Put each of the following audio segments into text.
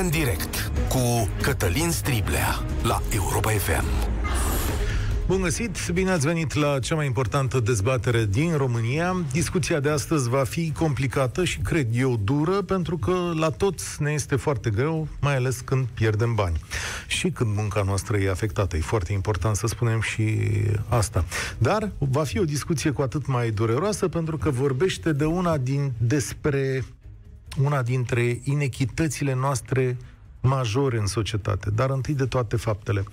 România în direct cu Cătălin Striblea la Europa FM. Bun găsit! Bine ați venit la cea mai importantă dezbatere din România. Discuția de astăzi va fi complicată și, cred eu, dură, pentru că la toți ne este foarte greu, mai ales când pierdem bani. Și când munca noastră e afectată. E foarte important să spunem și asta. Dar va fi o discuție cu atât mai dureroasă, pentru că vorbește de una din despre una dintre inechitățile noastre majore în societate, dar întâi de toate faptele.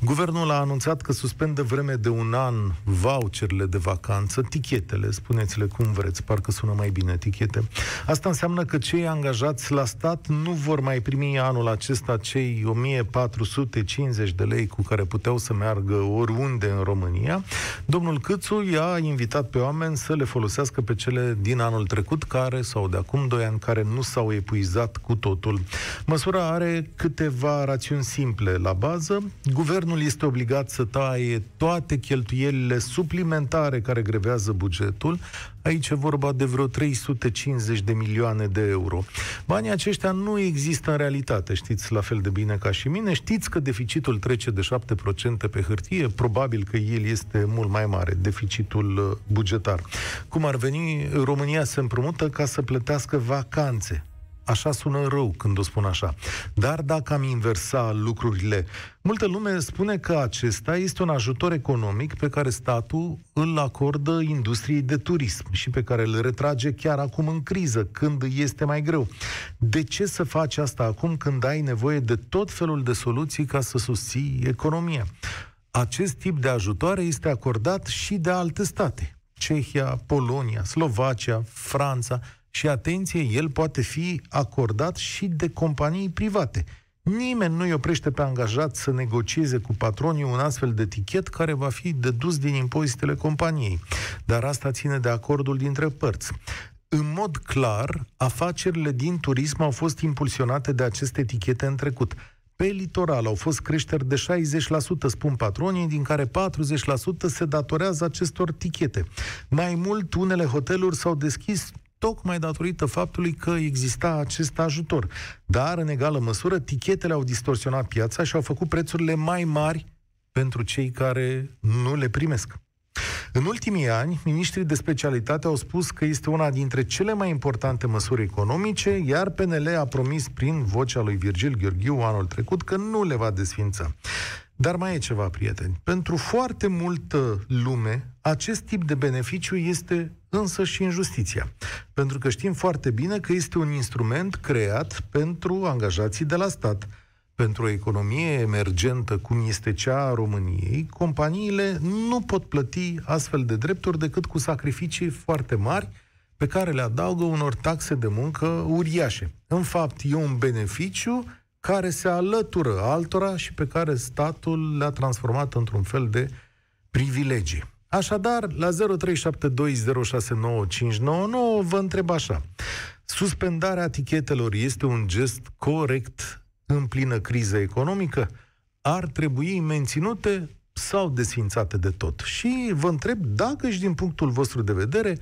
Guvernul a anunțat că suspendă vreme de un an voucherele de vacanță, tichetele, spuneți-le cum vreți, parcă sună mai bine tichete. Asta înseamnă că cei angajați la stat nu vor mai primi anul acesta cei 1450 de lei cu care puteau să meargă oriunde în România. Domnul Câțu i-a invitat pe oameni să le folosească pe cele din anul trecut care, sau de acum 2 ani, care nu s-au epuizat cu totul. Măsura are câteva rațiuni simple la bază. Guvernul este obligat să taie toate cheltuielile suplimentare care grevează bugetul. Aici e vorba de vreo 350 de milioane de euro. Banii aceștia nu există în realitate, știți la fel de bine ca și mine. Știți că deficitul trece de 7% pe hârtie, probabil că el este mult mai mare, deficitul uh, bugetar. Cum ar veni, România se împrumută ca să plătească vacanțe Așa sună rău când o spun așa. Dar dacă am inversa lucrurile, multă lume spune că acesta este un ajutor economic pe care statul îl acordă industriei de turism și pe care îl retrage chiar acum în criză, când este mai greu. De ce să faci asta acum când ai nevoie de tot felul de soluții ca să susții economia? Acest tip de ajutoare este acordat și de alte state. Cehia, Polonia, Slovacia, Franța, și atenție, el poate fi acordat și de companii private. Nimeni nu îi oprește pe angajat să negocieze cu patronii un astfel de tichet care va fi dedus din impozitele companiei. Dar asta ține de acordul dintre părți. În mod clar, afacerile din turism au fost impulsionate de aceste etichete în trecut. Pe litoral au fost creșteri de 60%, spun patronii, din care 40% se datorează acestor tichete. Mai mult, unele hoteluri s-au deschis tocmai datorită faptului că exista acest ajutor. Dar, în egală măsură, tichetele au distorsionat piața și au făcut prețurile mai mari pentru cei care nu le primesc. În ultimii ani, ministrii de specialitate au spus că este una dintre cele mai importante măsuri economice, iar PNL a promis prin vocea lui Virgil Gheorghiu anul trecut că nu le va desfința. Dar mai e ceva, prieteni. Pentru foarte multă lume, acest tip de beneficiu este însă și în justiția. Pentru că știm foarte bine că este un instrument creat pentru angajații de la stat. Pentru o economie emergentă cum este cea a României, companiile nu pot plăti astfel de drepturi decât cu sacrificii foarte mari pe care le adaugă unor taxe de muncă uriașe. În fapt, e un beneficiu care se alătură altora și pe care statul le-a transformat într-un fel de privilegii. Așadar, la 0372069599 vă întreb așa. Suspendarea etichetelor este un gest corect în plină criză economică? Ar trebui menținute sau desfințate de tot? Și vă întreb dacă și din punctul vostru de vedere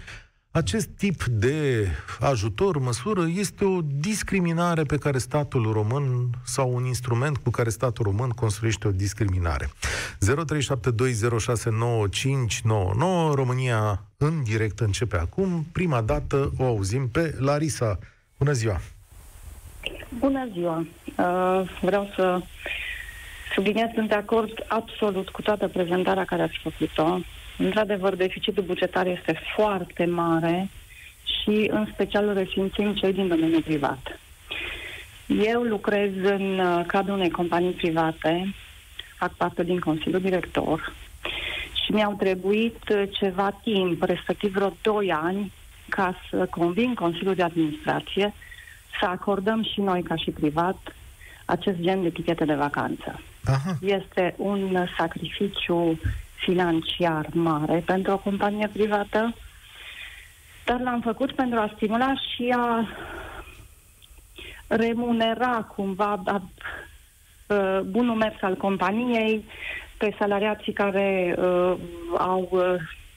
acest tip de ajutor, măsură, este o discriminare pe care statul român sau un instrument cu care statul român construiește o discriminare. 0372069599 România în direct începe acum. Prima dată o auzim pe Larisa. Bună ziua! Bună ziua! Uh, vreau să subliniez, sunt de acord absolut cu toată prezentarea care ați făcut-o. Într-adevăr, deficitul bugetar este foarte mare și în special resimțim cei din domeniul privat. Eu lucrez în uh, cadrul unei companii private, fac parte din Consiliul Director și mi-au trebuit uh, ceva timp, respectiv vreo 2 ani, ca să convin Consiliul de Administrație să acordăm și noi, ca și privat, acest gen de etichete de vacanță. Aha. Este un sacrificiu financiar mare pentru o companie privată, dar l-am făcut pentru a stimula și a remunera cumva a, a, bunul mers al companiei pe salariații care uh, au uh,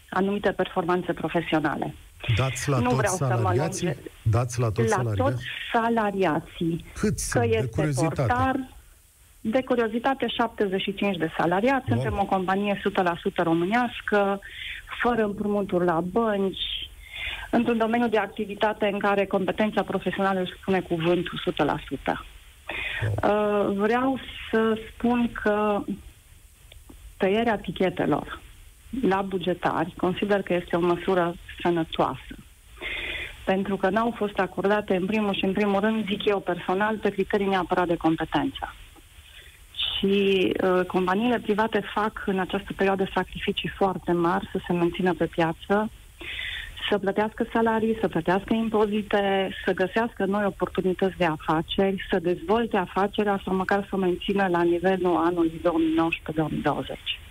anumite performanțe profesionale. Dați la nu toți vreau salariații? Să mă Dați la toți la salariații? toți salariații. Câți Că sunt, de este curiozitate? portar, de curiozitate, 75 de salariați. Wow. Suntem o companie 100% românească, fără împrumuturi la bănci, într-un domeniu de activitate în care competența profesională își spune cuvântul 100%. Uh, vreau să spun că tăierea tichetelor la bugetari consider că este o măsură sănătoasă. Pentru că n-au fost acordate, în primul și în primul rând, zic eu personal, pe criterii neapărat de competență. Și uh, companiile private fac în această perioadă sacrificii foarte mari să se mențină pe piață, să plătească salarii, să plătească impozite, să găsească noi oportunități de afaceri, să dezvolte afacerea sau măcar să o mențină la nivelul anului 2019-2020.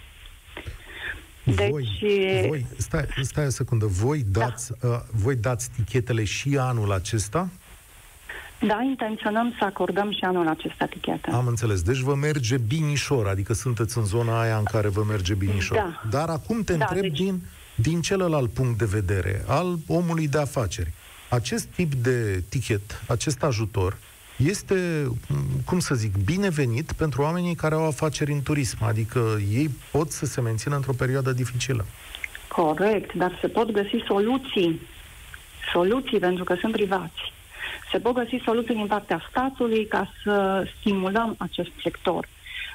Deci, voi, voi, stai, stai o secundă, voi dați, da. uh, voi dați tichetele și anul acesta? Da, intenționăm să acordăm și anul acesta etichete. Am înțeles. Deci vă merge binișor, adică sunteți în zona aia în care vă merge binișor. Da. Dar acum te Da, întreb deci- din, din celălalt punct de vedere, al omului de afaceri. Acest tip de tichet, acest ajutor, este, cum să zic, binevenit pentru oamenii care au afaceri în turism, adică ei pot să se mențină într-o perioadă dificilă. Corect, dar se pot găsi soluții. Soluții, pentru că sunt privați. Se pot găsi soluții din partea statului ca să stimulăm acest sector.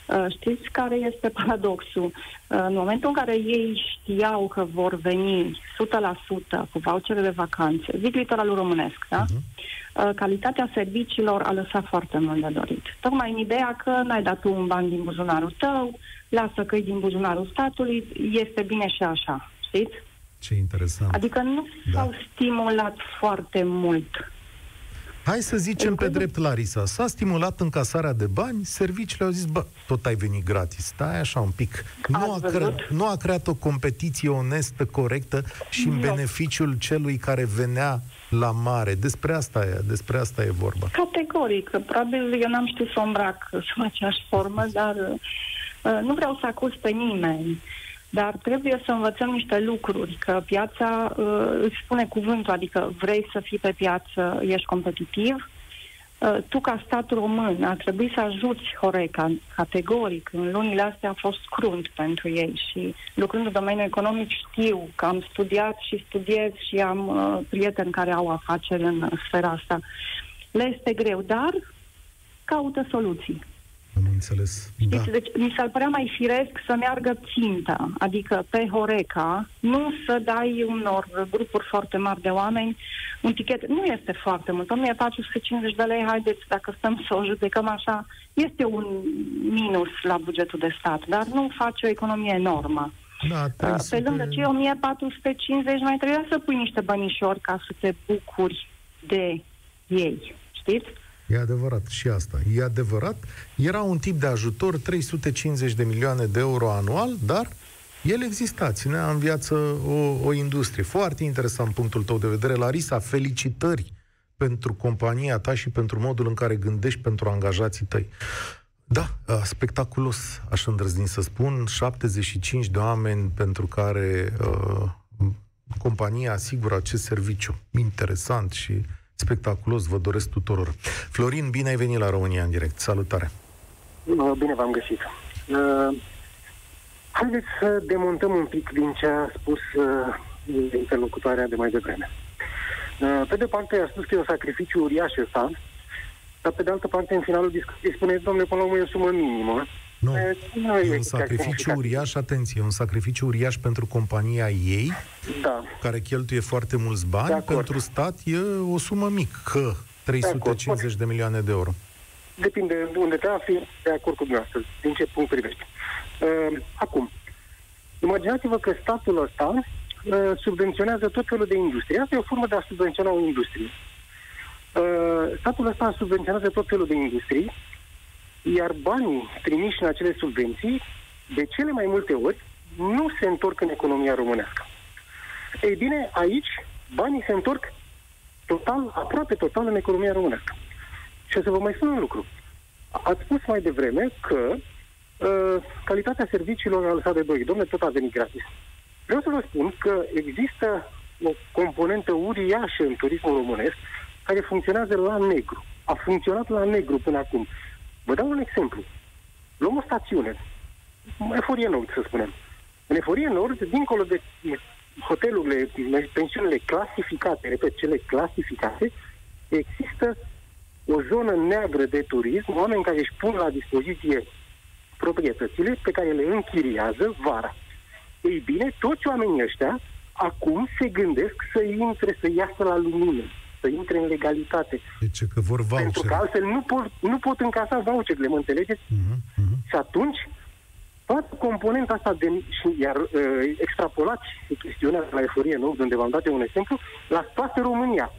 Uh, Știți care este paradoxul? Uh, În momentul în care ei știau că vor veni 100% cu vouchere de vacanțe, zic litoralul românesc, da? Uh, Calitatea serviciilor a lăsat foarte mult de dorit. Tocmai în ideea că n-ai dat tu un ban din buzunarul tău, lasă că e din buzunarul statului, este bine și așa, știți? Ce interesant. Adică nu Da. s-au stimulat foarte mult. Hai să zicem pe drept, Larisa, s-a stimulat încasarea de bani, serviciile au zis, bă, tot ai venit gratis, stai așa un pic. Nu a, Ați cre- văzut? nu a creat o competiție onestă, corectă și în Nu. beneficiul celui care venea la mare. Despre asta e, despre asta e vorba. Categoric. Probabil eu n-am știut să o îmbrac sub aceeași formă, dar uh, nu vreau să acuz pe nimeni. Dar trebuie să învățăm niște lucruri, că piața uh, îți spune cuvântul, adică vrei să fii pe piață, ești competitiv. Uh, tu, ca stat român, ar trebui să ajuți Horeca, categoric. În lunile astea a fost crunt pentru ei și lucrând în domeniul economic știu că am studiat și studiez și am uh, prieteni care au afaceri în uh, sfera asta. Le este greu, dar caută soluții. Am înțeles. Da. Știți, deci mi s-ar părea mai firesc să meargă ținta, adică pe Horeca, nu să dai unor grupuri foarte mari de oameni un tichet. Nu este foarte mult, 1450 de lei, haideți, dacă stăm să o judecăm așa, este un minus la bugetul de stat, dar nu face o economie enormă. Da, Pe 300 lângă cei 1450 mai trebuia să pui niște bănișori ca să te bucuri de ei, știți? E adevărat și asta. E adevărat. Era un tip de ajutor, 350 de milioane de euro anual, dar el exista, ținea în viață o, o industrie. Foarte interesant punctul tău de vedere. Larisa, felicitări pentru compania ta și pentru modul în care gândești pentru angajații tăi. Da, a, spectaculos, aș îndrăzni să spun, 75 de oameni pentru care uh, compania asigură acest serviciu. Interesant și spectaculos, vă doresc tuturor. Florin, bine ai venit la România în direct. Salutare! Uh, Bine v-am găsit. Uh, Haideți să demontăm un pic din ce a spus uh, interlocutoarea de mai devreme. Uh, Pe de parte a spus că e un sacrificiu uriaș ăsta, dar pe de altă parte în finalul discuției spune, domnule, până la urmă e o sumă minimă. Nu, E, nu e un chiar sacrificiu semnificativ. uriaș, atenție, e un sacrificiu uriaș pentru compania ei, Da. care cheltuie foarte mulți bani, De acord. pentru stat e o sumă mică, 350 de milioane de euro. Depinde de unde te afli, de acord cu dumneavoastră, din ce punct privești. Uh, acum, imaginați-vă că statul ăsta uh, subvenționează tot felul de industrie. Asta e o formă de a subvenționa o industrie. Uh, statul ăsta subvenționează tot felul de industrii, iar banii trimiși în acele subvenții, de cele mai multe ori, nu se întorc în economia românească. Ei bine, aici banii se întorc total, aproape total în economia românească. Și o să vă mai spun un lucru. Ați spus mai devreme că uh, calitatea serviciilor a lăsat de doi. Domnule, tot a venit gratis. Vreau să vă spun că există o componentă uriașă în turismul românesc care funcționează la negru. A funcționat la negru până acum. Vă dau un exemplu. Luăm o stațiune, Eforie Nord, să spunem. În Eforie Nord, dincolo de hotelurile, pensiunile clasificate, repet, cele clasificate, există o zonă neagră de turism, oameni care își pun la dispoziție proprietățile pe care le închiriază vara. Ei bine, toți oamenii ăștia acum se gândesc să intre, să iasă la lumină, să intre în legalitate. Deci că vor voucher. Pentru că altfel nu pot, nu pot încasa voucherele, mă înțelegeți? Uh-huh, uh-huh. Și atunci, toată componenta asta, de, și, iar uh, extrapolați chestiunea la eforie, nu? Unde v-am dat un exemplu, la toată România.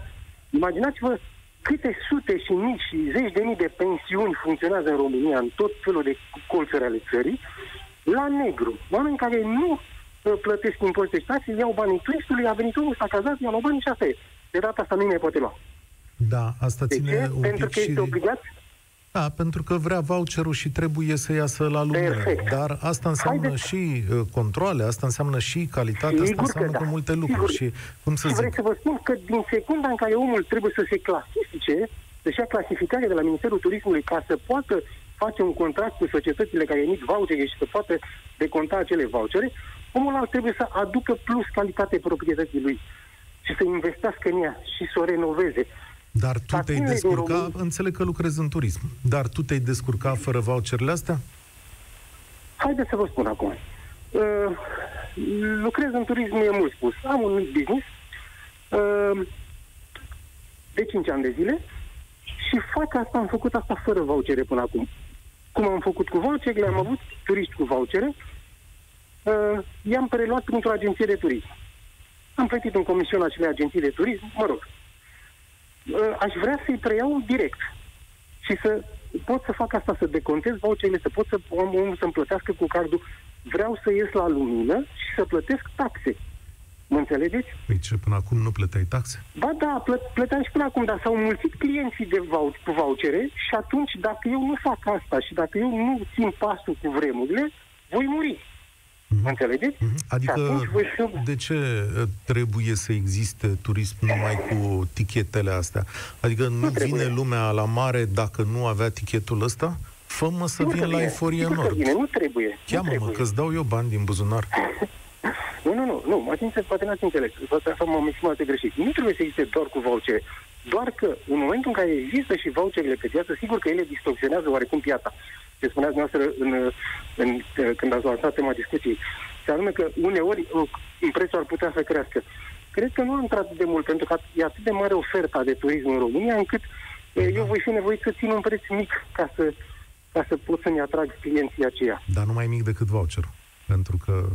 Imaginați-vă câte sute și mii și zeci de mii de pensiuni funcționează în România, în tot felul de colțuri ale țării, la negru. Oameni care nu uh, plătesc impozite și taxe, iau banii turistului, a venit omul, s-a cazat, iau banii și asta e. De data asta nu mai poate lua. Da, asta de ține ce? un Pentru pic că și... este obligat Da, pentru că vrea voucherul și trebuie să iasă la lumină. Perfect. Dar asta înseamnă Haideți. și uh, controle, asta înseamnă și calitate, asta Sigur că înseamnă da. că multe lucruri. Sigur. Și, cum să și vreau zic, să vă spun că din secunda în care omul trebuie să se clasifice, să-și ia clasificare de la Ministerul Turismului ca să poată face un contract cu societățile care emit vouchere și să poată deconta acele vouchere, omul ăla trebuie să aducă plus calitate proprietății lui și să investească în ea și să o renoveze. dar tu te-ai stațiunile din descurca, România- înțeleg că lucrezi în turism, dar tu te-ai descurca fără voucherele astea? Haideți să vă spun acum. Uh, lucrez în turism, e mult spus. Am un mic business uh, de 5 ani de zile și fac asta, am făcut asta fără vouchere până acum. Cum am făcut cu vouchere, am avut turiști cu vouchere, uh, i-am preluat printr-o agenție de turism. Am plătit în comision acelei agenții de turism, mă rog. Uh, aș vrea să-i preiau direct și să pot să fac asta, să decontez voucherele, să pot să om, omul să-mi plătească cu cardul. Vreau să ies la lumină și să plătesc taxe. Mă înțelegeți? Păi ce, până acum nu plăteai taxe? Ba da, plă- plăteam și până acum, dar s-au mulțit clienții de vou- cu vouchere și atunci, dacă eu nu fac asta și dacă eu nu țin pasul cu vremurile, voi muri. Mă înțelegeți? Mhm. Și Adică, atunci voi fi... de ce uh, trebuie să existe turism numai cu tichetele astea? Adică nu, Nu trebuie. vine lumea la mare dacă nu avea tichetul ăsta? Fă-mă să Sigur vin că la vine, Eforie sigur că Nord. Vine, nu trebuie. nu Cheamă-mă, trebuie. că-ți dau eu bani din buzunar. Nu, nu, nu, nu, mă ați poate n-ați înțeles, poate să m-am exprimat greșit. Nu trebuie să existe doar cu vouchere. Doar că în momentul în care există și voucherele pe piață, sigur că ele distorsionează oarecum piața. Ce spuneați noastră în, în, când ați lansat tema discuției. Și anume că uneori uh, prețul ar putea să crească. Cred că nu am intrat de mult, pentru că e atât de mare oferta de turism în România, încât uh, eu voi fi nevoit să țin un preț mic ca să, ca să pot să-mi atrag clienții aceia. Dar nu mai mic decât voucherul. Pentru că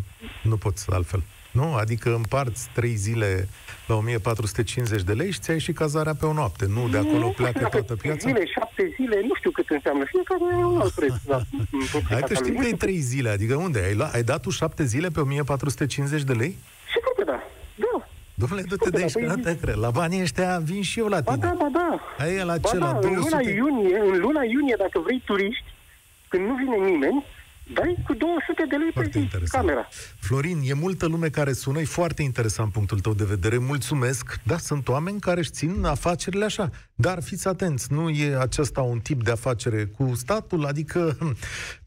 nu poți altfel. Nu? Adică împarți trei zile la 1450 de lei și ți-ai și cazarea pe o noapte. Nu, de acolo Nu pleacă știu dacă toată piața. Zile, șapte zile, nu știu cât înseamnă. Fiecare e un alt preț. Da. Hai că știm că e trei zile. Adică unde? Ai, la, ai dat tu șapte zile pe 1450 de lei? Sigur că da. Da. Domnule, du-te de aici, că nu te cred. La banii ăștia vin și eu la Ba tine. da, ba da. Aia e la Ba ce? da, La în luna 200? iunie, în luna iunie, dacă vrei turiști, când nu vine nimeni, dai cu 200 de lei Foarte pe zi interesant. camera. Florin, e multă lume care sună, e foarte interesant punctul tău de vedere, mulțumesc, dar sunt oameni care își țin afacerile așa. Dar fiți atenți, nu e acesta un tip de afacere cu statul, adică hm,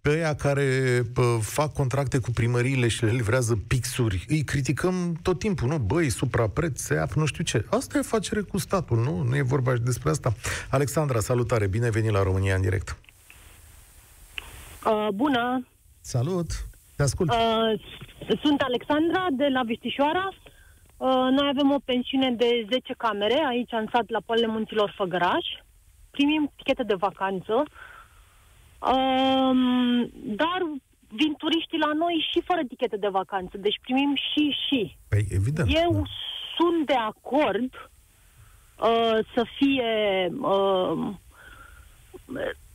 pe aia care pă, fac contracte cu primăriile și le livrează pixuri, îi criticăm tot timpul, nu? Băi, suprapreț, seaf, nu știu ce. Asta e afacere cu statul, nu? Nu e vorba și despre asta. Alexandra, salutare, bine ai venit la România în direct. Uh, bună! Salut, te ascult. Uh, sunt Alexandra de la Vistișoara. Uh, noi avem o pensiune de 10 camere aici în sat la Poalele Munților Făgăraș. Primim tichete de vacanță. Uh, dar vin turiștii la noi și fără tichete de vacanță. Deci primim și și. Păi, evident. Eu da. sunt de acord uh, să fie uh,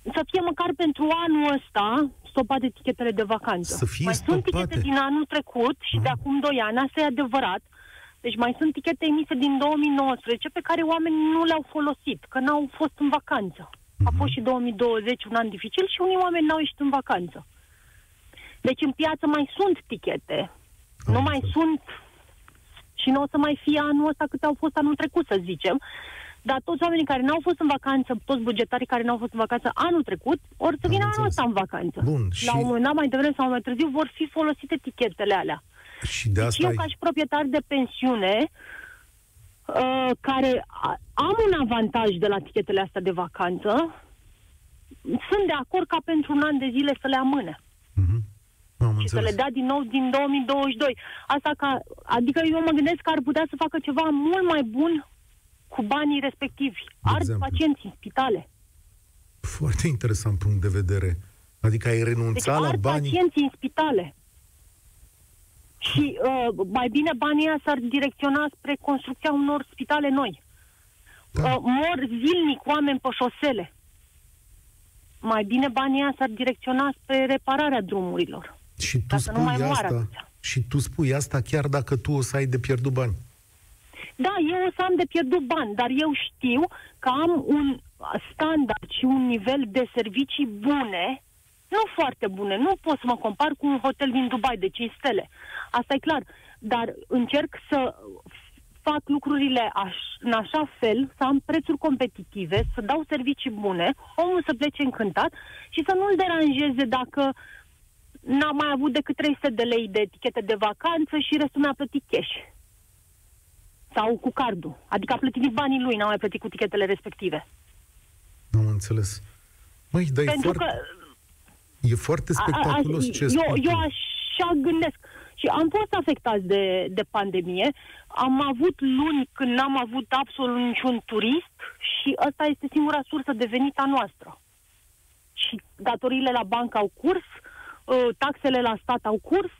să fie măcar pentru anul ăsta stopate tichetele de vacanță. Să fie mai sunt stopate? tichete din anul trecut și de Mhm. acum 2 ani, asta e adevărat. Deci mai sunt tichete emise din 2019 pe care oamenii nu le-au folosit, că n-au fost în vacanță. A Mhm. fost și 2020 un an dificil și unii oameni n-au ieșit în vacanță. Deci în piață mai sunt tichete. Am nu mai înțeles. sunt și nu o să mai fie anul ăsta câte au fost anul trecut, să zicem. Dar toți oamenii care n-au fost în vacanță, toți bugetarii care n-au fost în vacanță anul trecut, ori să Am vină anul înțeles. ăsta în vacanță. Bun, La și- un moment dat, mai devreme sau mai târziu, vor fi folosite etichetele alea. Și de Deci asta eu, ai... ca și proprietar de pensiune, uh, care a- am un avantaj de la tichetele astea de vacanță, sunt de acord ca pentru un an de zile să le amâne Mhm. Am și să înțeles. le dea din nou din 2022. Asta ca, adică eu mă gândesc că ar putea să facă ceva mult mai bun cu banii respectivi. Ard exemplu? pacienți în spitale. Foarte interesant punct de vedere. Adică ai Deci renunțat la ard banii... pacienții în spitale. Și uh, mai bine banii ăia s-ar direcționa spre construcția unor spitale noi. Da. Uh, mor zilnic oameni pe șosele. Mai bine banii ăia s-ar direcționa spre repararea drumurilor. Și tu ca să nu spui mai moară asta... atâția. Și tu spui asta chiar dacă tu o să ai de pierdut bani. Da, eu o să am de pierdut bani, dar eu știu că am un standard și un nivel de servicii bune, nu foarte bune. Nu pot să mă compar cu un hotel din Dubai de 5 stele. Asta e clar. Dar încerc să fac lucrurile aș, în așa fel, să am prețuri competitive, să dau servicii bune, omul să plece încântat și să nu-l deranjeze dacă n-a mai avut decât 300 de lei de etichete de vacanță și restul mi-a plătit cash sau cu cardul. Adică a plătit din banii lui, n-a mai plătit cu tichetele respective. Am înțeles. Măi, dar e Pentru foarte, că e foarte a- a- spectaculos a- ce eu, spui tu. eu așa gândesc. Și am fost afectați de, de pandemie. Am avut luni când n-am avut absolut niciun turist și ăsta este singura sursă de venit a noastră. Și datoriile la bancă au curs, uh, taxele la stat au curs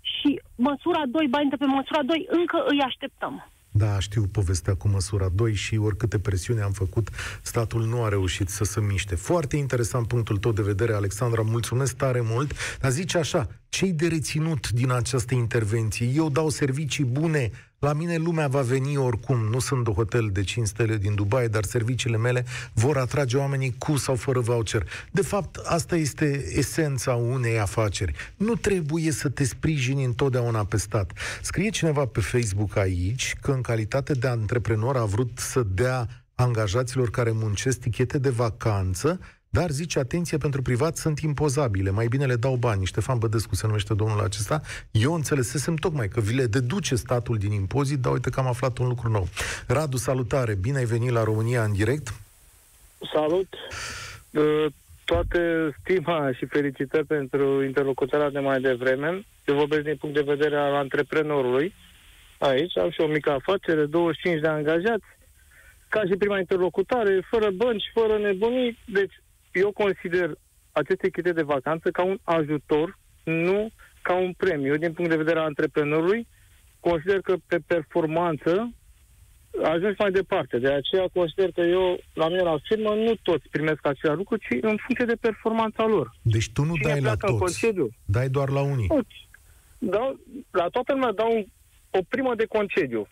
și măsura 2, bani de pe măsura 2, încă îi așteptăm. Da, știu povestea cu măsura 2 și oricâte presiuni am făcut, statul nu a reușit să se miște. Foarte interesant punctul tău de vedere, Alexandra, mulțumesc tare mult. Dar zice așa, ce-i de reținut din această intervenție? Eu dau servicii bune, la mine lumea va veni oricum, nu sunt de hotel de 5 stele din Dubai, dar serviciile mele vor atrage oamenii cu sau fără voucher. De fapt, asta este esența unei afaceri. Nu trebuie să te sprijini întotdeauna pe stat. Scrie cineva pe Facebook aici că în calitate de antreprenor a vrut să dea angajaților care muncesc tichete de vacanță, dar zice, atenție, pentru privat sunt impozabile, mai bine le dau bani. Ștefan Bădescu se numește domnul acesta. Eu înțelesesem tocmai că vi le deduce statul din impozit, dar uite că am aflat un lucru nou. Radu, salutare, bine ai venit la România în direct. Salut! Uh, Toate stima și felicitări pentru interlocuția de mai devreme. Eu vorbesc din punct de vedere al antreprenorului. Aici am și o mică afacere, 25 de angajați, ca și prima interlocutare, fără bănci, fără nebunii. Deci eu consider aceste chite de vacanță ca un ajutor, nu ca un premiu. Eu, din punct de vedere al antreprenorului, consider că pe performanță ajungi mai departe. De aceea consider că eu, la mine la firmă, nu toți primesc același lucru, ci în funcție de performanța lor. Deci tu nu Cine dai la pleacă în toți, concediu? dai doar la unii. Toți. Dau, la toată lumea dau un, o primă de concediu.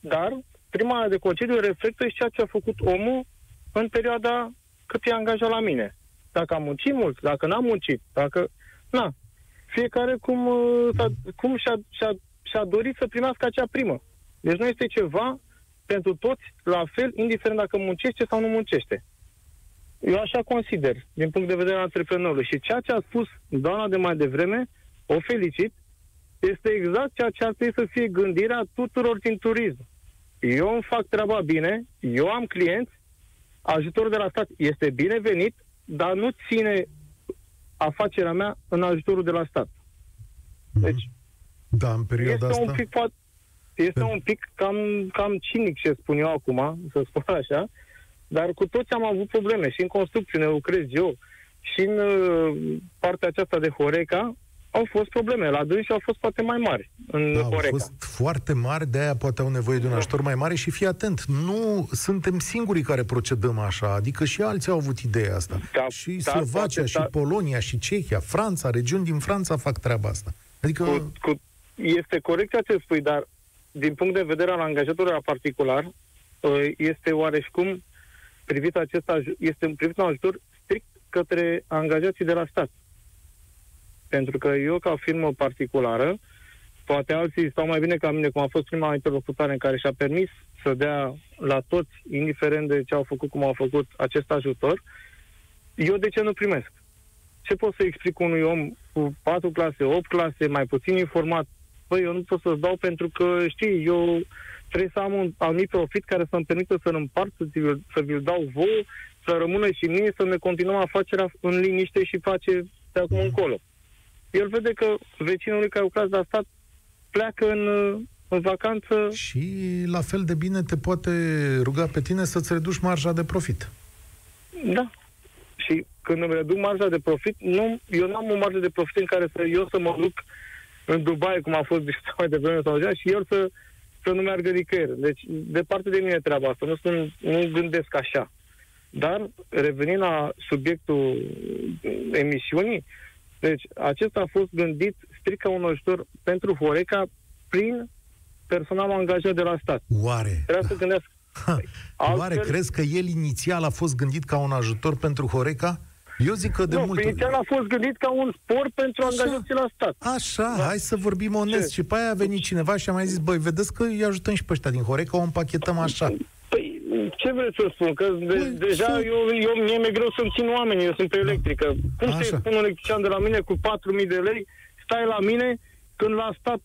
Dar prima de concediu reflectă și ceea ce a făcut omul în perioada cât e angajat la mine. Dacă a muncit mult, dacă n-a muncit, dacă... Na, fiecare cum, uh, s-a, cum și-a, și-a, și-a dorit să primească acea primă. Deci nu este ceva pentru toți la fel, indiferent dacă muncește sau nu muncește. Eu așa consider, din punct de vedere al antreprenorului. Și ceea ce a spus doamna de mai devreme, o felicit, este exact ceea ce ar trebui să fie gândirea tuturor din turism. Eu îmi fac treaba bine, eu am clienți, ajutorul de la stat este binevenit, dar nu ține afacerea mea în ajutorul de la stat. Deci, Da, în perioada este asta... un pic, poate, este Pe- un pic cam, cam cinic ce spun eu acum, să spun așa, dar cu toți am avut probleme și în construcțiune lucrez eu și în uh, partea aceasta de Horeca au fost probleme. La dânsi au fost poate mai mari în Da, au Horeca. fost foarte mari, de-aia poate au nevoie de un ajutor mai mare și fii atent, nu suntem singurii care procedăm așa, adică și alții au avut ideea asta. Da, și da, Slovacia, poate, și da. Polonia, și Cehia, Franța, regiuni din Franța fac treaba asta. Adică, Cu, cu, este corect ceea ce spui, dar din punct de vedere al angajatului la particular, uh, este oareșcum privit acest aj- este privit un ajutor strict către angajații de la stat. Pentru că eu, ca firmă particulară, poate alții stau mai bine ca mine, cum a fost prima interlocutare în care și-a permis să dea la toți, indiferent de ce au făcut, cum au făcut acest ajutor, eu de ce nu primesc? Ce pot să explic unui om cu 4 clase, 8 clase, mai puțin informat? Păi, eu nu pot să-ți dau pentru că, știi, eu trebuie să am un anumit profit care să-mi permită să-l împart, să, vi să vi-l dau vouă, să rămână și mie, să ne continuăm afacerea în liniște și face de acum încolo. El vede că vecinul care lucrează la stat pleacă în, în vacanță. Și la fel de bine te poate ruga pe tine să-ți reduci marja de profit. Da. Și când îmi reduc marja de profit, nu, eu nu am o marjă de profit în care să, eu să mă duc în Dubai, cum a fost discutat mai devreme sau așa, și eu să, să nu meargă nicăieri. Deci, departe de mine treaba asta. Nu, sunt, nu gândesc așa. Dar, revenind la subiectul emisiunii, deci, acesta a fost gândit strict ca un ajutor pentru Horeca prin personal angajat de la stat. Oare? Trebuia să gândească. Altfel... Oare crezi că el inițial a fost gândit ca un ajutor pentru Horeca? Eu zic că de nu, mult... inițial a fost gândit ca un spor pentru Așa. angajații la stat. Așa, da. hai să vorbim onest. Ce? Și pe aia a venit cineva și a mai zis, băi, vedeți că îi ajutăm și pe ăștia din Horeca, o împachetăm așa. Păi, ce vreți să spun? Că de, păi, deja să... eu, eu, mie mi-e greu să-mi țin oamenii, eu sunt pe electrică. Cum Așa. se pun un electrician de la mine cu 4.000 de lei, stai la mine, când la stat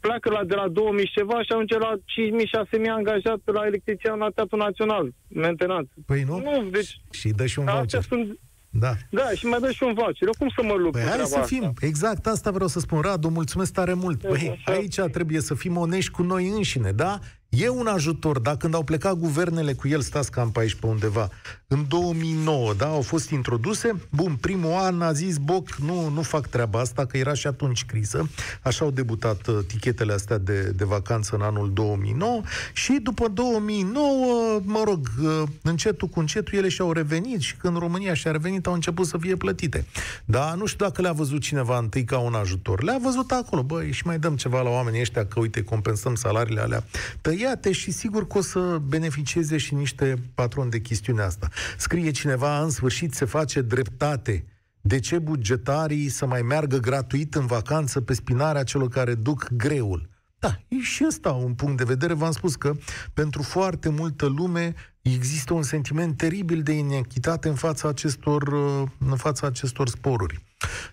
pleacă la, de la 2000 ceva și ajunge la 5.000-6.000 angajat la electrician la Teatrul Național, mentenat. Păi nu? nu deci, și dă și un voucher. Sunt, da. Da, și mai dă și un voucher. Eu cum să mă lupt păi hai să fim, asta? exact asta vreau să spun. Radu, mulțumesc tare mult. Păi, aici trebuie să fim onești cu noi înșine, da? E un ajutor, dar când au plecat guvernele cu el, stați cam pe aici pe undeva, în 2009, da, au fost introduse, bun, primul an a zis Boc, nu, nu fac treaba asta, că era și atunci criză, așa au debutat uh, tichetele astea de, de vacanță în anul 2009 și după 2009, mă rog, uh, încetul cu încetul ele și-au revenit și când România și-a revenit au început să fie plătite. Da, nu știu dacă le-a văzut cineva întâi ca un ajutor, le-a văzut acolo, băi, și mai dăm ceva la oamenii ăștia, că uite, compensăm salariile alea tăiate și sigur că o să beneficieze și niște patroni de chestiunea asta. Scrie cineva, în sfârșit se face dreptate. De ce bugetarii să mai meargă gratuit în vacanță pe spinarea celor care duc greul? Da, e și ăsta un punct de vedere. V-am spus că pentru foarte multă lume există un sentiment teribil de inechitate în fața acestor, în fața acestor sporuri.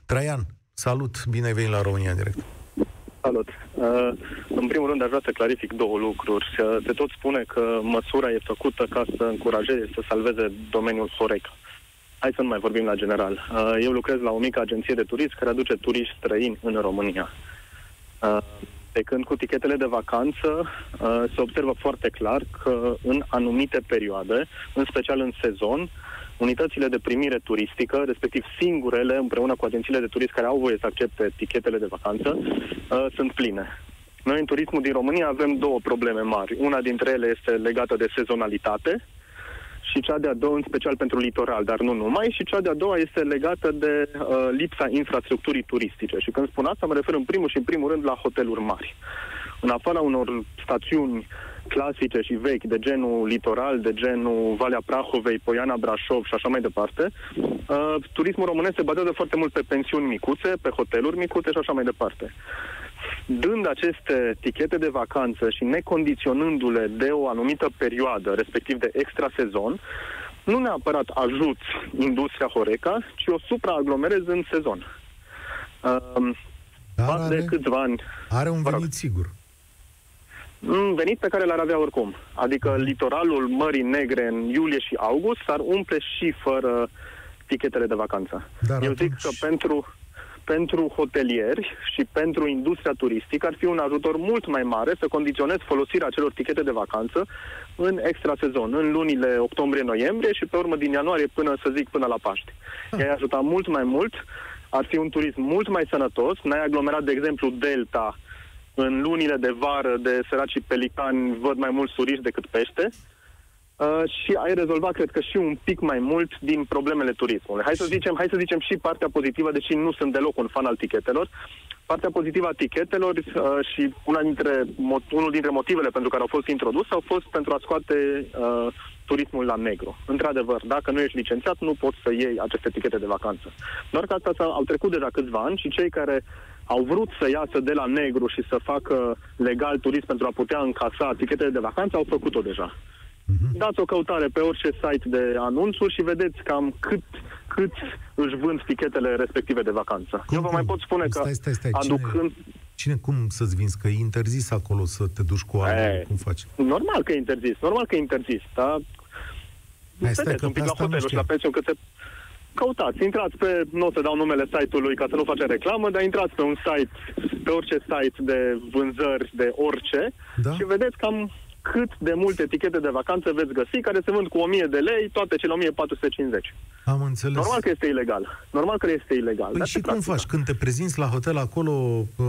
Traian, salut, bine ai venit la România Direct. Salut. Uh, în primul rând, aș vrea să clarific două lucruri. Uh, se tot spune că măsura e făcută ca să încurajeze, să salveze domeniul Foreca. Hai să nu mai vorbim la general. Uh, eu lucrez la o mică agenție de turism care aduce turiști străini în România. De când cu tichetele de vacanță se observă foarte clar că în anumite perioade, în special în sezon, unitățile de primire turistică, respectiv singurele, împreună cu agențiile de turism care au voie să accepte tichetele de vacanță, uh, sunt pline. Noi în turismul din România avem două probleme mari. Una dintre ele este legată de sezonalitate și cea de-a doua, în special pentru litoral, dar nu numai, și cea de-a doua este legată de uh, lipsa infrastructurii turistice. Și când spun asta, mă refer în primul și în primul rând la hoteluri mari. În afara unor stațiuni clasice și vechi, de genul litoral, de genul Valea Prahovei, Poiana Brașov și așa mai departe, uh, turismul românesc se bazează foarte mult pe pensiuni micuțe, pe hoteluri micuțe și așa mai departe. Dând aceste tichete de vacanță și necondiționându-le de o anumită perioadă, respectiv de extra sezon, nu neapărat ajut industria Horeca, ci o supraaglomerezi în sezon. Uh, are, de câțiva ani. Are un venit sigur. Mm, venit pe care l-ar avea oricum. Adică litoralul Mării Negre în iulie și august s-ar umple și fără tichetele de vacanță. Dar Eu zic că pentru, pentru hotelieri și pentru industria turistică ar fi un ajutor mult mai mare să condiționezi folosirea acelor tichete de vacanță în extra sezon, în lunile octombrie-noiembrie și pe urmă din ianuarie până, să zic, până la Paște. Ah. Ea ajuta mult mai mult, ar fi un turism mult mai sănătos, n-ai aglomerat, de exemplu, Delta, în lunile de vară de săracii pelicani văd mai mult suriși decât pește uh, și ai rezolvat, cred că, și un pic mai mult din problemele turismului. Hai să zicem, hai să zicem și partea pozitivă, deși nu sunt deloc un fan al tichetelor. Partea pozitivă a tichetelor uh, și una dintre, mo- unul dintre motivele pentru care au fost introduse au fost pentru a scoate uh, turismul la negru. Într-adevăr, dacă nu ești licențiat, nu poți să iei aceste tichete de vacanță. Doar că asta au trecut deja câțiva ani și cei care au vrut să iasă de la negru și să facă legal turism pentru a putea încasa tichetele de vacanță, au făcut-o deja. Uh-huh. Dați o căutare pe orice site de anunțuri și vedeți cam cât, cât își vând tichetele respective de vacanță. Cum, Eu vă mai pot spune stai, că stai, stai. aducând... Cine, cine, cum să-ți vinzi? Că e interzis acolo să te duci cu alții? Cum faci? Normal că e interzis, normal că e interzis, dar... Hai, stai, Vedeți că un pic pe la asta nu hotelul și știu. la pensiune cât se... Căutați, intrați pe, nu o să dau numele site-ului ca să nu facem reclamă, dar intrați pe un site, pe orice site de vânzări de orice Da? și vedeți cam cât de multe etichete de vacanță veți găsi care se vând cu 1000 de lei, toate cele 1450. Am înțeles. Normal că este ilegal. Normal că este ilegal. Păi dar și se cum practică. faci? Când te prezinți la hotel acolo, uh,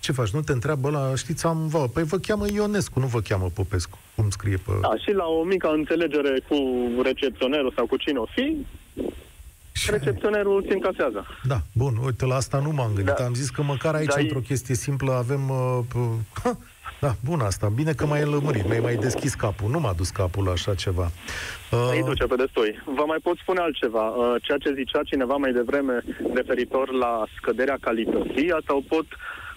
ce faci? Nu te întreabă la, știți, am va, păi vă cheamă Ionescu, nu vă cheamă Popescu, cum scrie pe... Da, și la o mică înțelegere cu recepționerul sau cu cine o fi, recepționerul ți încasează. Da, bun, uite, la asta nu m-am gândit. Da. Am zis că măcar aici, Dar e- într-o chestie simplă, avem... Uh, p- ha, da, bun asta. Bine că m-ai lămurit, mi-ai mai deschis capul. Nu m-a dus capul la așa ceva. Îi Uh, duce pe destui. Vă mai pot spune altceva. Uh, Ceea ce zicea cineva mai devreme referitor la scăderea calității, asta o pot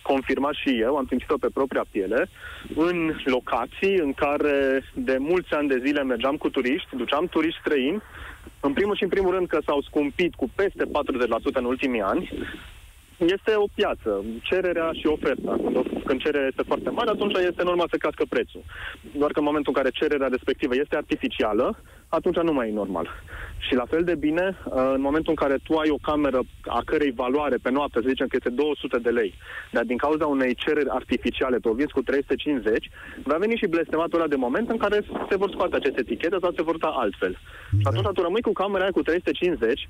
confirma și eu, am simțit-o pe propria piele, în locații în care de mulți ani de zile mergeam cu turiști, duceam turiști străini, în primul și în primul rând că s-au scumpit cu peste 40% în ultimii ani, este o piață, cererea și oferta. Când, o, când cererea este foarte mare, atunci este normal să crească prețul. Doar că în momentul în care cererea respectivă este artificială, atunci nu mai e normal. Și la fel de bine, uh, în momentul în care tu ai o cameră a cărei valoare pe noapte, să zicem că este 200 de lei, dar din cauza unei cereri artificiale tu o vinzi cu 350, va veni și blestematul ăla de moment în care se vor scoate aceste etichete sau se vor da altfel. Și atunci tu rămâi cu camera aia cu 350,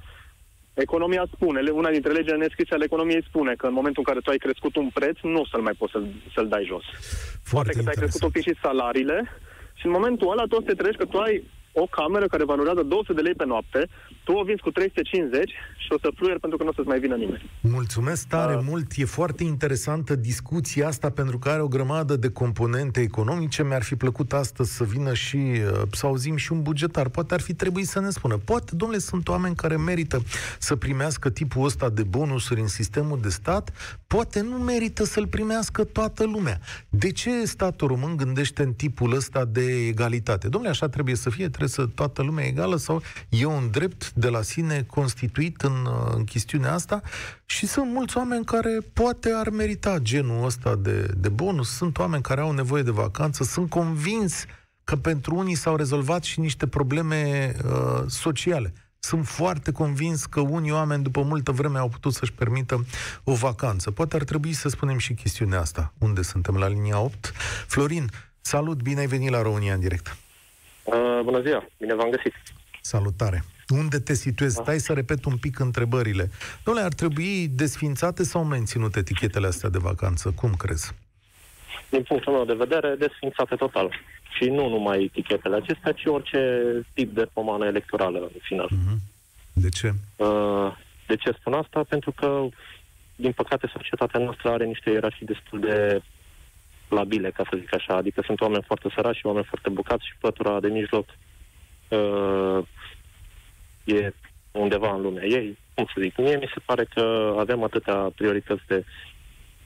Economia spune, una dintre legile nescrise ale economiei spune că în momentul în care tu ai crescut un preț, nu o să-l mai poți să-l, să-l dai jos. foarte Poate că ți-ai crescut interesant. un pic și salariile și în momentul ăla tu o să te treci că tu ai o cameră care valorează 200 de lei pe noapte, tu o vinzi cu 350 și o să fluier pentru că nu o să-ți mai vină nimeni. Mulțumesc tare Da. mult. E foarte interesantă discuția asta pentru că are o grămadă de componente economice. Mi-ar fi plăcut astăzi să vină și uh, să auzim și un bugetar. Poate ar fi trebuit să ne spună. Poate, domnule, sunt oameni care merită să primească tipul ăsta de bonusuri în sistemul de stat. Poate nu merită să-l primească toată lumea. De ce statul român gândește în tipul ăsta de egalitate? Domnule, așa trebuie să fie? Trebuie să toată lumea egală sau e un drept de la sine constituit în, uh, în chestiunea asta? Și sunt mulți oameni care poate ar merita genul ăsta de, de bonus. Sunt oameni care au nevoie de vacanță. Sunt convins că pentru unii s-au rezolvat și niște probleme uh, sociale. Sunt foarte convins că unii oameni după multă vreme au putut să-și permită o vacanță. Poate ar trebui să spunem și chestiunea asta. Unde suntem? La linia 8. Florin, salut, bine ai venit la România în direct. Uh, bună ziua, bine v-am găsit. Salutare. Unde te situezi? Stai să repet un pic întrebările. Dom'le, ar trebui desfințate sau menținute etichetele astea de vacanță? Cum crezi? Din punctul meu de vedere, desfințate total. Și nu numai etichetele acestea, ci orice tip de pomană electorală în final. Mhm. De ce? Uh, de ce spun asta? Pentru că, din păcate, societatea noastră are niște ierarhii destul de labile, ca să zic așa. Adică sunt oameni foarte săraci și oameni foarte bucați și pătura de mijloc uh, e undeva în lumea ei. Cum să zic? Mie mi se pare că avem atâtea priorități de,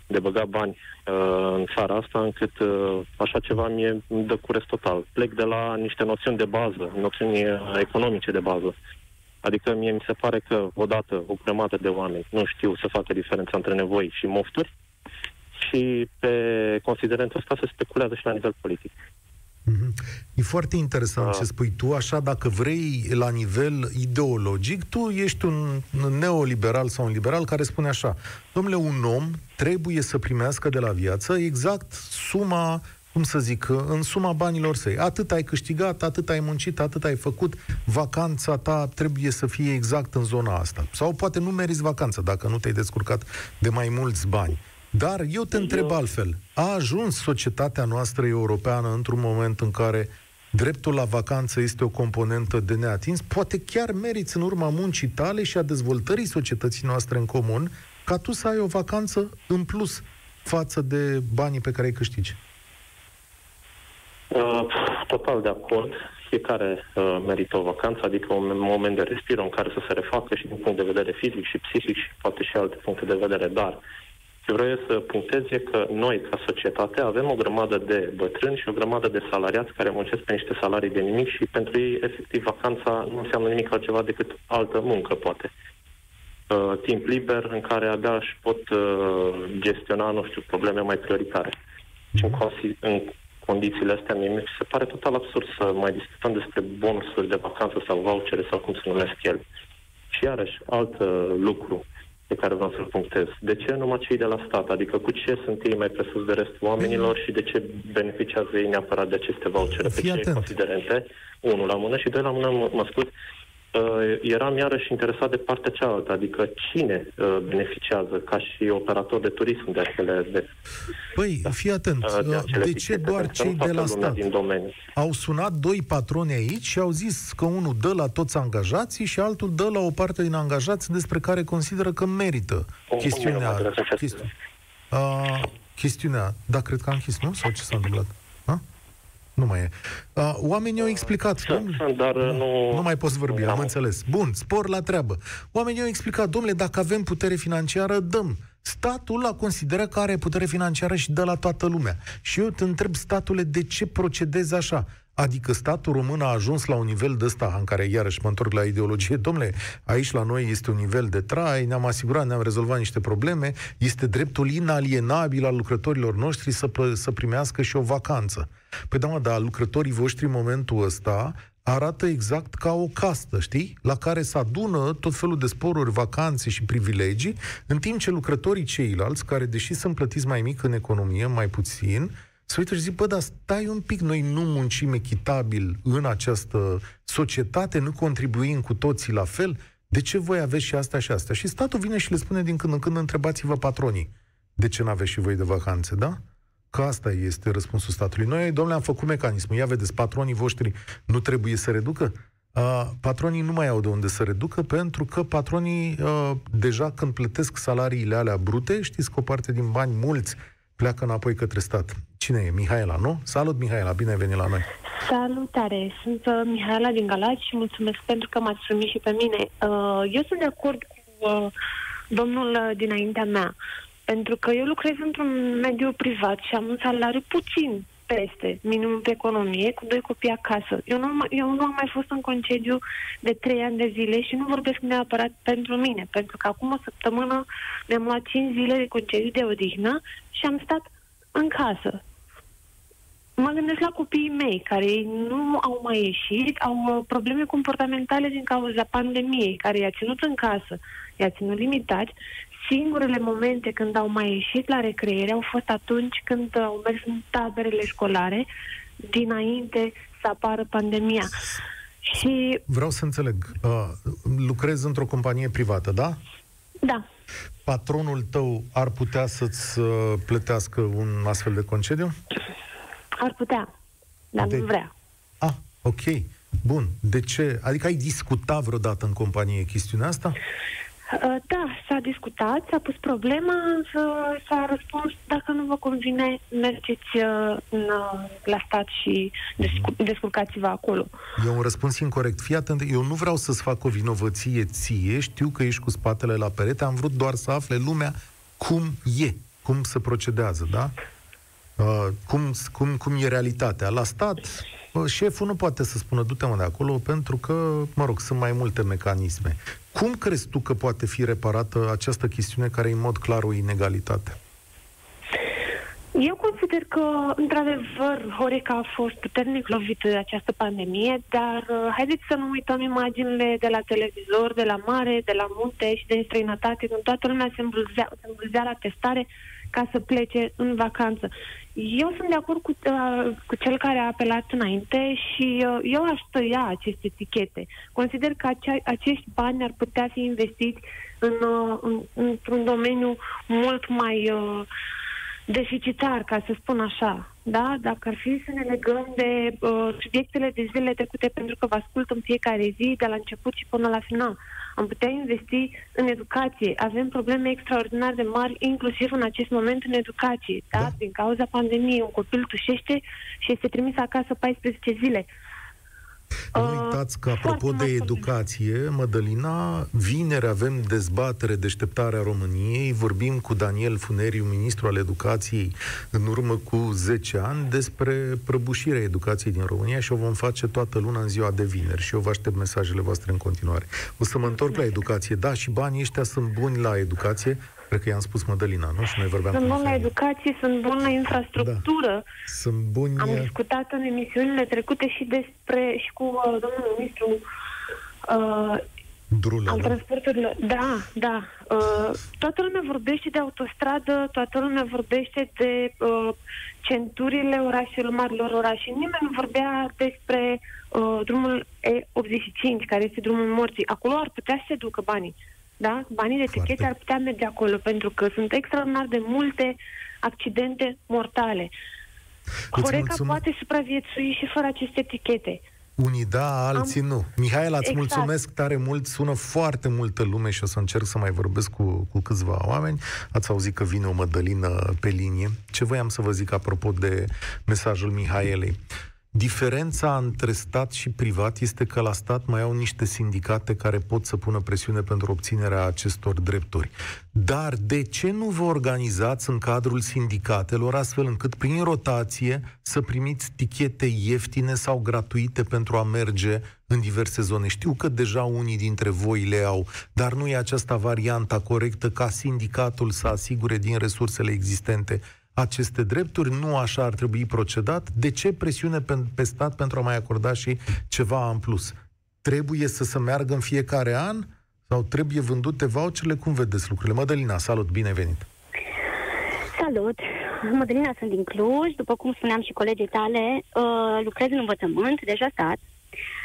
de băga bani uh, în țara asta, încât uh, așa ceva mie îmi dă cures total. Plec de la niște noțiuni de bază, noțiuni uh, economice de bază. Adică mie mi se pare că odată o grămadă de oameni nu știu să facă diferența între nevoi și mofturi și pe considerentul ăsta se speculează și la nivel politic. Mhm. E foarte interesant Ah. ce spui tu, așa dacă vrei la nivel ideologic, tu ești un neoliberal sau un liberal care spune așa, domnule, un om trebuie să primească de la viață exact suma cum să zic, în suma banilor săi. Atât ai câștigat, atât ai muncit, atât ai făcut, vacanța ta trebuie să fie exact în zona asta. Sau poate nu meriți vacanță dacă nu te-ai descurcat de mai mulți bani. Dar eu te întreb altfel. A ajuns societatea noastră europeană într-un moment în care dreptul la vacanță este o componentă de neatins? Poate chiar meriți în urma muncii tale și a dezvoltării societății noastre în comun ca tu să ai o vacanță în plus față de banii pe care îi câștigi. Uh, total de acord. Fiecare uh, merită o vacanță, adică un moment de respiro în care să se refacă și din punct de vedere fizic și psihic și poate și alte puncte de vedere, dar Ce vreau să punctez e că noi, ca societate, avem o grămadă de bătrâni și o grămadă de salariați care muncesc pe niște salarii de nimic și pentru ei, efectiv, vacanța nu înseamnă nimic altceva decât altă muncă, poate. Uh, timp liber în care abia își pot uh, gestiona, nu știu, probleme mai prioritare. Și în, consi- în condițiile astea, mie mi se pare total absurd să mai discutăm despre bonusuri de vacanță sau vouchere sau cum se numesc ele. Și iarăși, alt uh, lucru pe care vreau să-l punctez. De ce numai cei de la stat? Adică cu ce sunt ei mai presus de restul oamenilor și de ce beneficiază ei neapărat de aceste vouchere? Pe Fii ce atent. considerente? Unul la mână și doi la mână, mă, mă scuz, uh, eram iarăși interesat de partea cealaltă, adică cine uh, beneficiază ca și operator de turism de acele de, Păi, fii atent, uh, de, acele de ce etichete, doar pentru că cei nu de toată la lumea stat? din domeniu. Au sunat doi patroni aici și au zis că unul dă la toți angajații și altul dă la o parte din angajați despre care consideră că merită Cum- chestiunea. cum e, mă, trebuie să chesti- uh, chestiunea, da, cred că am închis, nu? Sau ce s-a întâmplat? Ha? Nu mai e. Uh, oamenii au explicat. Sunt, domnule, sunt, dar uh, nu... nu mai poți vorbi, nu am înțeles. Bun, spor la treabă. Oamenii au explicat, domnule, dacă avem putere financiară, dăm. Statul a considerat că are putere financiară și dă la toată lumea. Și eu te întreb, statule, de ce procedezi așa? Adică statul român a ajuns la un nivel de ăsta în care, iarăși mă întorc la ideologie, domnule, aici la noi este un nivel de trai, ne-am asigurat, ne-am rezolvat niște probleme, este dreptul inalienabil al lucrătorilor noștri să, pl- să primească și o vacanță. Păi da, mă, dar lucrătorii voștri în momentul ăsta arată exact ca o castă, știi? La care se adună tot felul de sporuri, vacanțe și privilegii, în timp ce lucrătorii ceilalți, care deși sunt plătiți mai mic în economie, mai puțin, să uită și zic, bă, dar stai un pic, noi nu muncim echitabil în această societate, nu contribuim cu toții la fel, de ce voi aveți și asta și asta? Și statul vine și le spune din când în când, întrebați-vă patronii, de ce n-aveți și voi de vacanțe, da? Că asta este răspunsul statului. Noi, domnule, am făcut mecanismul. Ia vedeți, patronii voștri nu trebuie să reducă? Uh, patronii nu mai au de unde să reducă pentru că patronii uh, deja când plătesc salariile alea brute, știți că o parte din bani mulți pleacă înapoi către stat. Cine e? Mihaela, nu? Salut, Mihaela, bine ai venit la noi. Salutare, sunt uh, Mihaela din Galați și mulțumesc pentru că m-ați primit și pe mine. Uh, eu sunt de acord cu uh, domnul uh, dinaintea mea, pentru că eu lucrez într-un mediu privat și am un salariu puțin peste minimum pe economie, cu doi copii acasă. Eu nu, am- eu nu am mai fost în concediu de trei ani de zile și nu vorbesc neapărat pentru mine, pentru că acum o săptămână mi-am luat cinci zile de concediu de odihnă și am stat în casă. Mă gândesc la copiii mei, care nu au mai ieșit, au uh, probleme comportamentale din cauza pandemiei, care i-a ținut în casă, i-a ținut limitați. Singurele momente când au mai ieșit la recreere au fost atunci când uh, au mers în taberele școlare, dinainte să apară pandemia. Și, Vreau să înțeleg. Uh, lucrezi într-o companie privată, da? da, Patronul tău ar putea să-ți uh, plătească un astfel de concediu? Ar putea, dar De- nu vrea. Ah, ok. Bun. De ce? Adică ai discutat vreodată în companie chestiunea asta? Uh, Da, s-a discutat, s-a pus problema, însă s-a răspuns, dacă nu vă convine, mergeți uh, în, uh, la stat și descu- descurcați-vă acolo. E un răspuns incorrect. Fii atent, eu nu vreau să-ți fac o vinovăție ție, știu că ești cu spatele la perete, am vrut doar să afle lumea cum e, cum se procedează, da? Uh, cum, cum, cum e realitatea. La stat, uh, șeful nu poate să spună du-te mă de acolo pentru că, mă rog, sunt mai multe mecanisme. Cum crezi tu că poate fi reparată această chestiune care e în mod clar o inegalitate? Eu consider că, într-adevăr, Horeca a fost puternic lovită de această pandemie, dar uh, haideți să nu uităm imaginile de la televizor, de la mare, de la munte și din străinătate, când toată lumea se îmbulzea, se îmbulzea la testare ca să plece în vacanță. Eu sunt de acord cu, uh, cu cel care a apelat înainte și uh, eu aș tăia aceste etichete. Consider că acea, acești bani ar putea fi investiți în, uh, în, într-un domeniu mult mai... Uh, deficitar, ca să spun așa. Da? Dacă ar fi să ne legăm de uh, subiectele de zilele trecute, pentru că vă ascult în fiecare zi, de la început și până la final, am putea investi în educație. Avem probleme extraordinar de mari, inclusiv în acest moment în educație. Da? Da. Din cauza pandemiei, un copil tușește și este trimis acasă 14 zile. Nu uitați că, apropo de educație, Mădălina, vineri avem dezbatere deșteptarea României, vorbim cu Daniel Funeriu, ministru al educației, în urmă cu 10 ani, despre prăbușirea educației din România și o vom face toată luna în ziua de vineri și eu vă aștept mesajele voastre în continuare. O să mă întorc la educație. Da, și banii ăștia sunt buni la educație, Cred că i-am spus Mădălina, nu? Și noi vorbeam Sunt buni la educație, sunt buni la infrastructură. Da. Sunt buni... Am discutat în emisiunile trecute și despre și cu uh, domnul ministru uh, Drulă, al transporturilor. Da, da. Uh, toată lumea vorbește de autostradă, toată lumea vorbește de uh, centurile orașelor, marilor orașe. Nimeni nu vorbea despre uh, drumul E85, care este drumul morții. Acolo ar putea să se ducă banii. Da? Banii de tichete Foarte. ar putea merge acolo, pentru că sunt extraordinar de multe accidente mortale. Horeca poate supraviețui și fără aceste etichete. Unii da, alții Am... nu. Mihaela, îți exact. mulțumesc tare mult. Sună foarte multă lume și o să încerc să mai vorbesc cu, cu câțiva oameni. Ați auzit că vine o mădălină pe linie. Ce voiam să vă zic apropo de mesajul Mihaelei? Diferența între stat și privat este că la stat mai au niște sindicate care pot să pună presiune pentru obținerea acestor drepturi. Dar de ce nu vă organizați în cadrul sindicatelor astfel încât prin rotație să primiți tichete ieftine sau gratuite pentru a merge în diverse zone? Știu că deja unii dintre voi le au, dar nu e aceasta varianta corectă ca sindicatul să asigure din resursele existente aceste drepturi, nu așa ar trebui procedat. De ce presiune pe, pe stat pentru a mai acorda și ceva în plus? Trebuie să se meargă în fiecare an sau trebuie vândute voucherele? Cum vedeți lucrurile? Mădălina, salut, bine venit! Salut! Mădălina, sunt din Cluj. După cum spuneam și colegii tale, uh, lucrez în învățământ, deja stat.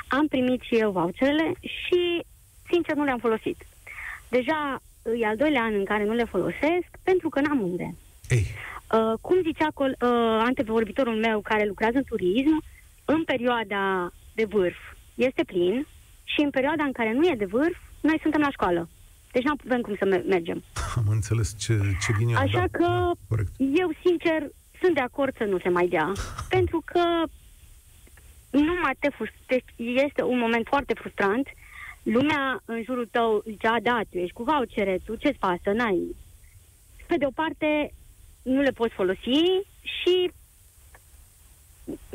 Am primit și eu voucherele și, sincer, nu le-am folosit. Deja e al doilea an în care nu le folosesc pentru că n-am unde. Ei. Uh, cum zicea col- uh, antevorbitorul meu care lucrează în turism, în perioada de vârf este plin și în perioada în care nu e de vârf, noi suntem la școală. Deci nu avem cum să me- mergem. Am înțeles ce, ce ghinion. Așa da, că da, corect. eu, sincer, sunt de acord să nu se mai dea. pentru că nu mai te frust- este un moment foarte frustrant. Lumea în jurul tău zicea, da, tu ești cu vouchere, tu ce-ți pasă, n-ai. Pe de o parte, nu le poți folosi și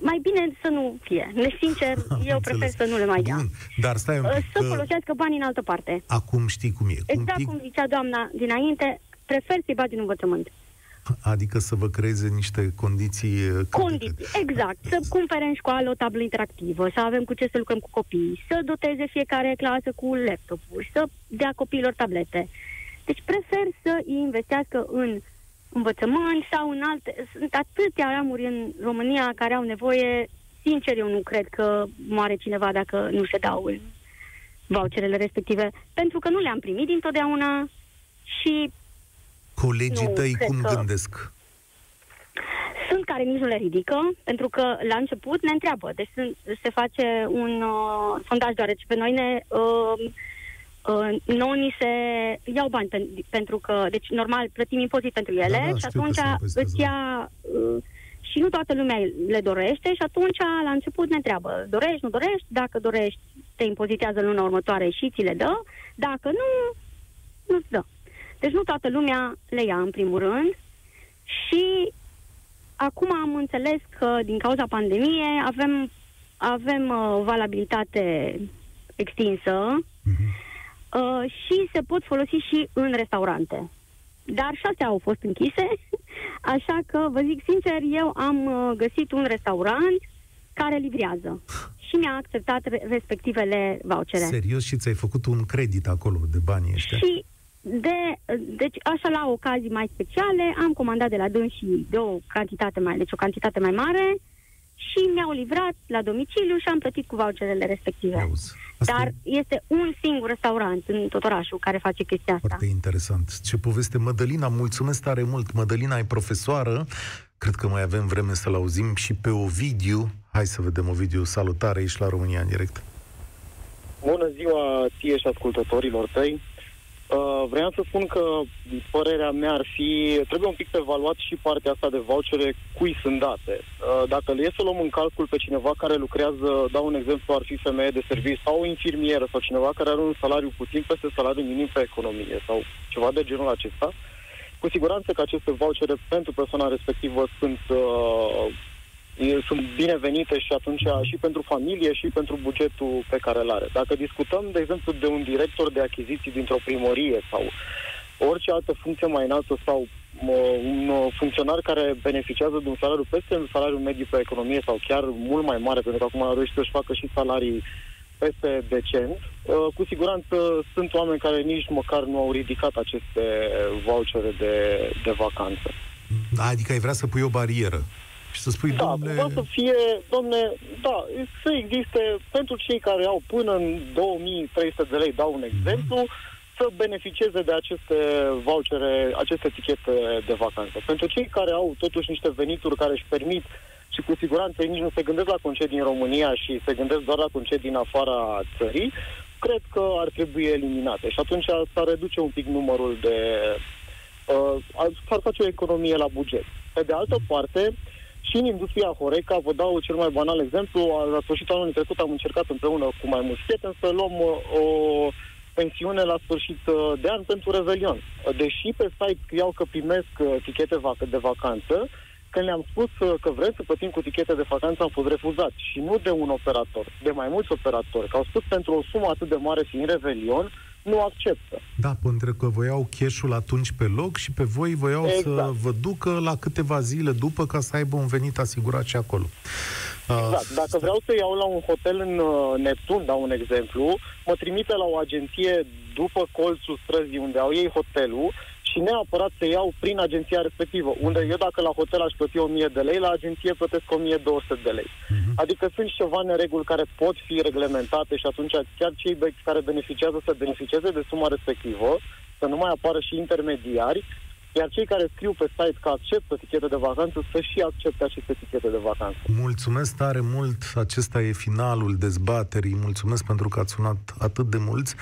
mai bine să nu fie. Ne sincer, eu prefer să nu le mai dea. Bun, dar stai un pic, Să că... folosească banii în altă parte. Acum știi cum e. Exact pic... cum zicea doamna dinainte, prefer să-i bagi în învățământ. Adică să vă creeze niște condiții... Uh, condiții, exact. Să cumpere în școală o tablă interactivă, să avem cu ce să lucrăm cu copii, să doteze fiecare clasă cu laptopuri, să dea copiilor tablete. Deci prefer să îi investească în învățământ sau în alte... Sunt atâtea ramuri în România care au nevoie. Sincer, eu nu cred că moare cineva dacă nu se dau în voucherele respective, pentru că nu le-am primit dintotdeauna și... Colegii tăi cum că... gândesc? Sunt care nici nu le ridică, pentru că la început ne întreabă. Deci se face un uh, sondaj, deoarece pe noi ne... Uh, Uh, nouă ni se iau bani pen, pentru că, deci normal plătim impozit pentru ele da, da, și atunci îți ia uh, și nu toată lumea le dorește și atunci la început ne întreabă, dorești, nu dorești, dacă dorești te impozitează luna următoare și ți le dă, dacă nu, nu-ți dă. Deci nu toată lumea le ia în primul rând. Și acum am înțeles că din cauza pandemiei avem, avem uh, o valabilitate extinsă. Uh-huh uh, și se pot folosi și în restaurante. Dar șase au fost închise, așa că vă zic sincer, eu am uh, găsit un restaurant care livrează și mi-a acceptat respectivele vouchere. Serios? Și ți-ai făcut un credit acolo de bani ăștia? Și de, deci așa la ocazii mai speciale am comandat de la și de o cantitate mai, deci o cantitate mai mare și mi-au livrat la domiciliu și am plătit cu voucherele respective. Auzi. Asta Dar e... este un singur restaurant în tot orașul care face chestia asta. Foarte interesant. Ce poveste. Mădălina, mulțumesc tare mult. Mădălina e profesoară. Cred că mai avem vreme să-l auzim și pe Ovidiu. Hai să vedem Ovidiu. Salutare, ești la România în direct. Bună ziua ție și ascultătorilor tăi. Uh, vreau să spun că părerea mea ar fi, trebuie un pic evaluat și partea asta de vouchere cui sunt date. Uh, dacă le e să luăm în calcul pe cineva care lucrează, dau un exemplu, ar fi femeie de serviciu sau o infirmieră sau cineva care are un salariu puțin peste salariul minim pe economie sau ceva de genul acesta, cu siguranță că aceste vouchere pentru persoana respectivă sunt uh, sunt binevenite și atunci și pentru familie și pentru bugetul pe care îl are. Dacă discutăm, de exemplu, de un director de achiziții dintr-o primărie sau orice altă funcție mai înaltă sau un funcționar care beneficiază de un salariu peste un salariu mediu pe economie sau chiar mult mai mare, pentru că acum a reușit să-și facă și salarii peste decent, cu siguranță sunt oameni care nici măcar nu au ridicat aceste vouchere de, de vacanță. Adică ai vrea să pui o barieră și să spui, da, domnule... Da, să fie, domne, da, să existe pentru cei care au până în 2300 de lei, dau un mhm. exemplu, mm-hmm. să beneficieze de aceste vouchere, aceste etichete de vacanță. Pentru cei care au totuși niște venituri care își permit și cu siguranță ei nici nu se gândesc la concedii în România și se gândesc doar la concedii în afara țării, cred că ar trebui eliminate. Și atunci s-ar reduce un pic numărul de... Uh, s-ar face o economie la buget. Pe de altă parte, uh, și în industria Horeca, vă dau cel mai banal exemplu, la sfârșitul anului trecut am încercat împreună cu mai mulți prieteni să luăm uh, o pensiune la sfârșit uh, de an pentru Revelion. Deși pe site scriau că primesc uh, tichete de vacanță, când le-am spus că vrem să plătim cu tichete de vacanță, am fost refuzați. Și nu de un operator, de mai mulți operatori. Că au spus pentru o sumă atât de mare fiind Revelion, nu acceptă. Da, pentru că voiau cash atunci pe loc și pe voi voiau exact. să vă ducă la câteva zile după ca să aibă un venit asigurat și acolo. Exact. Dacă vreau să iau la un hotel în uh, Neptun, dau un exemplu, mă trimite la o agenție după colțul străzii unde au ei hotelul și neapărat să iau prin agenția respectivă, unde eu dacă la hotel aș plăti 1000 de lei, la agenție plătesc 1200 de lei. Uh-huh. Adică sunt ceva nereguli care pot fi reglementate și atunci chiar cei care beneficiază să beneficieze de suma respectivă, să nu mai apară și intermediari, iar cei care scriu pe site că acceptă tichete de vacanță să și accepte aceste tichete de vacanță. Mulțumesc tare mult, acesta e finalul dezbaterii, mulțumesc pentru că ați sunat atât de mulți.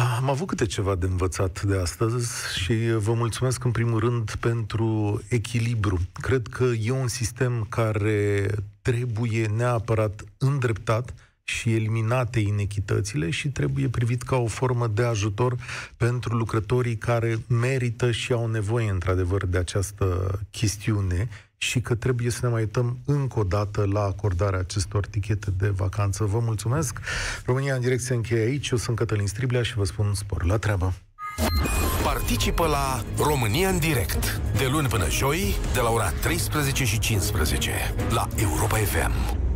Am avut câte ceva de învățat de astăzi și vă mulțumesc în primul rând pentru echilibru. Cred că e un sistem care trebuie neapărat îndreptat și eliminate inechitățile și trebuie privit ca o formă de ajutor pentru lucrătorii care merită și au nevoie într-adevăr de această chestiune și că trebuie să ne mai uităm încă o dată la acordarea acestor tichete de vacanță. Vă mulțumesc! România în direct se încheie aici. Eu sunt Cătălin Striblea și vă spun spor la treabă! Participă la România în direct de luni până joi de la ora 13 și 15 la Europa FM.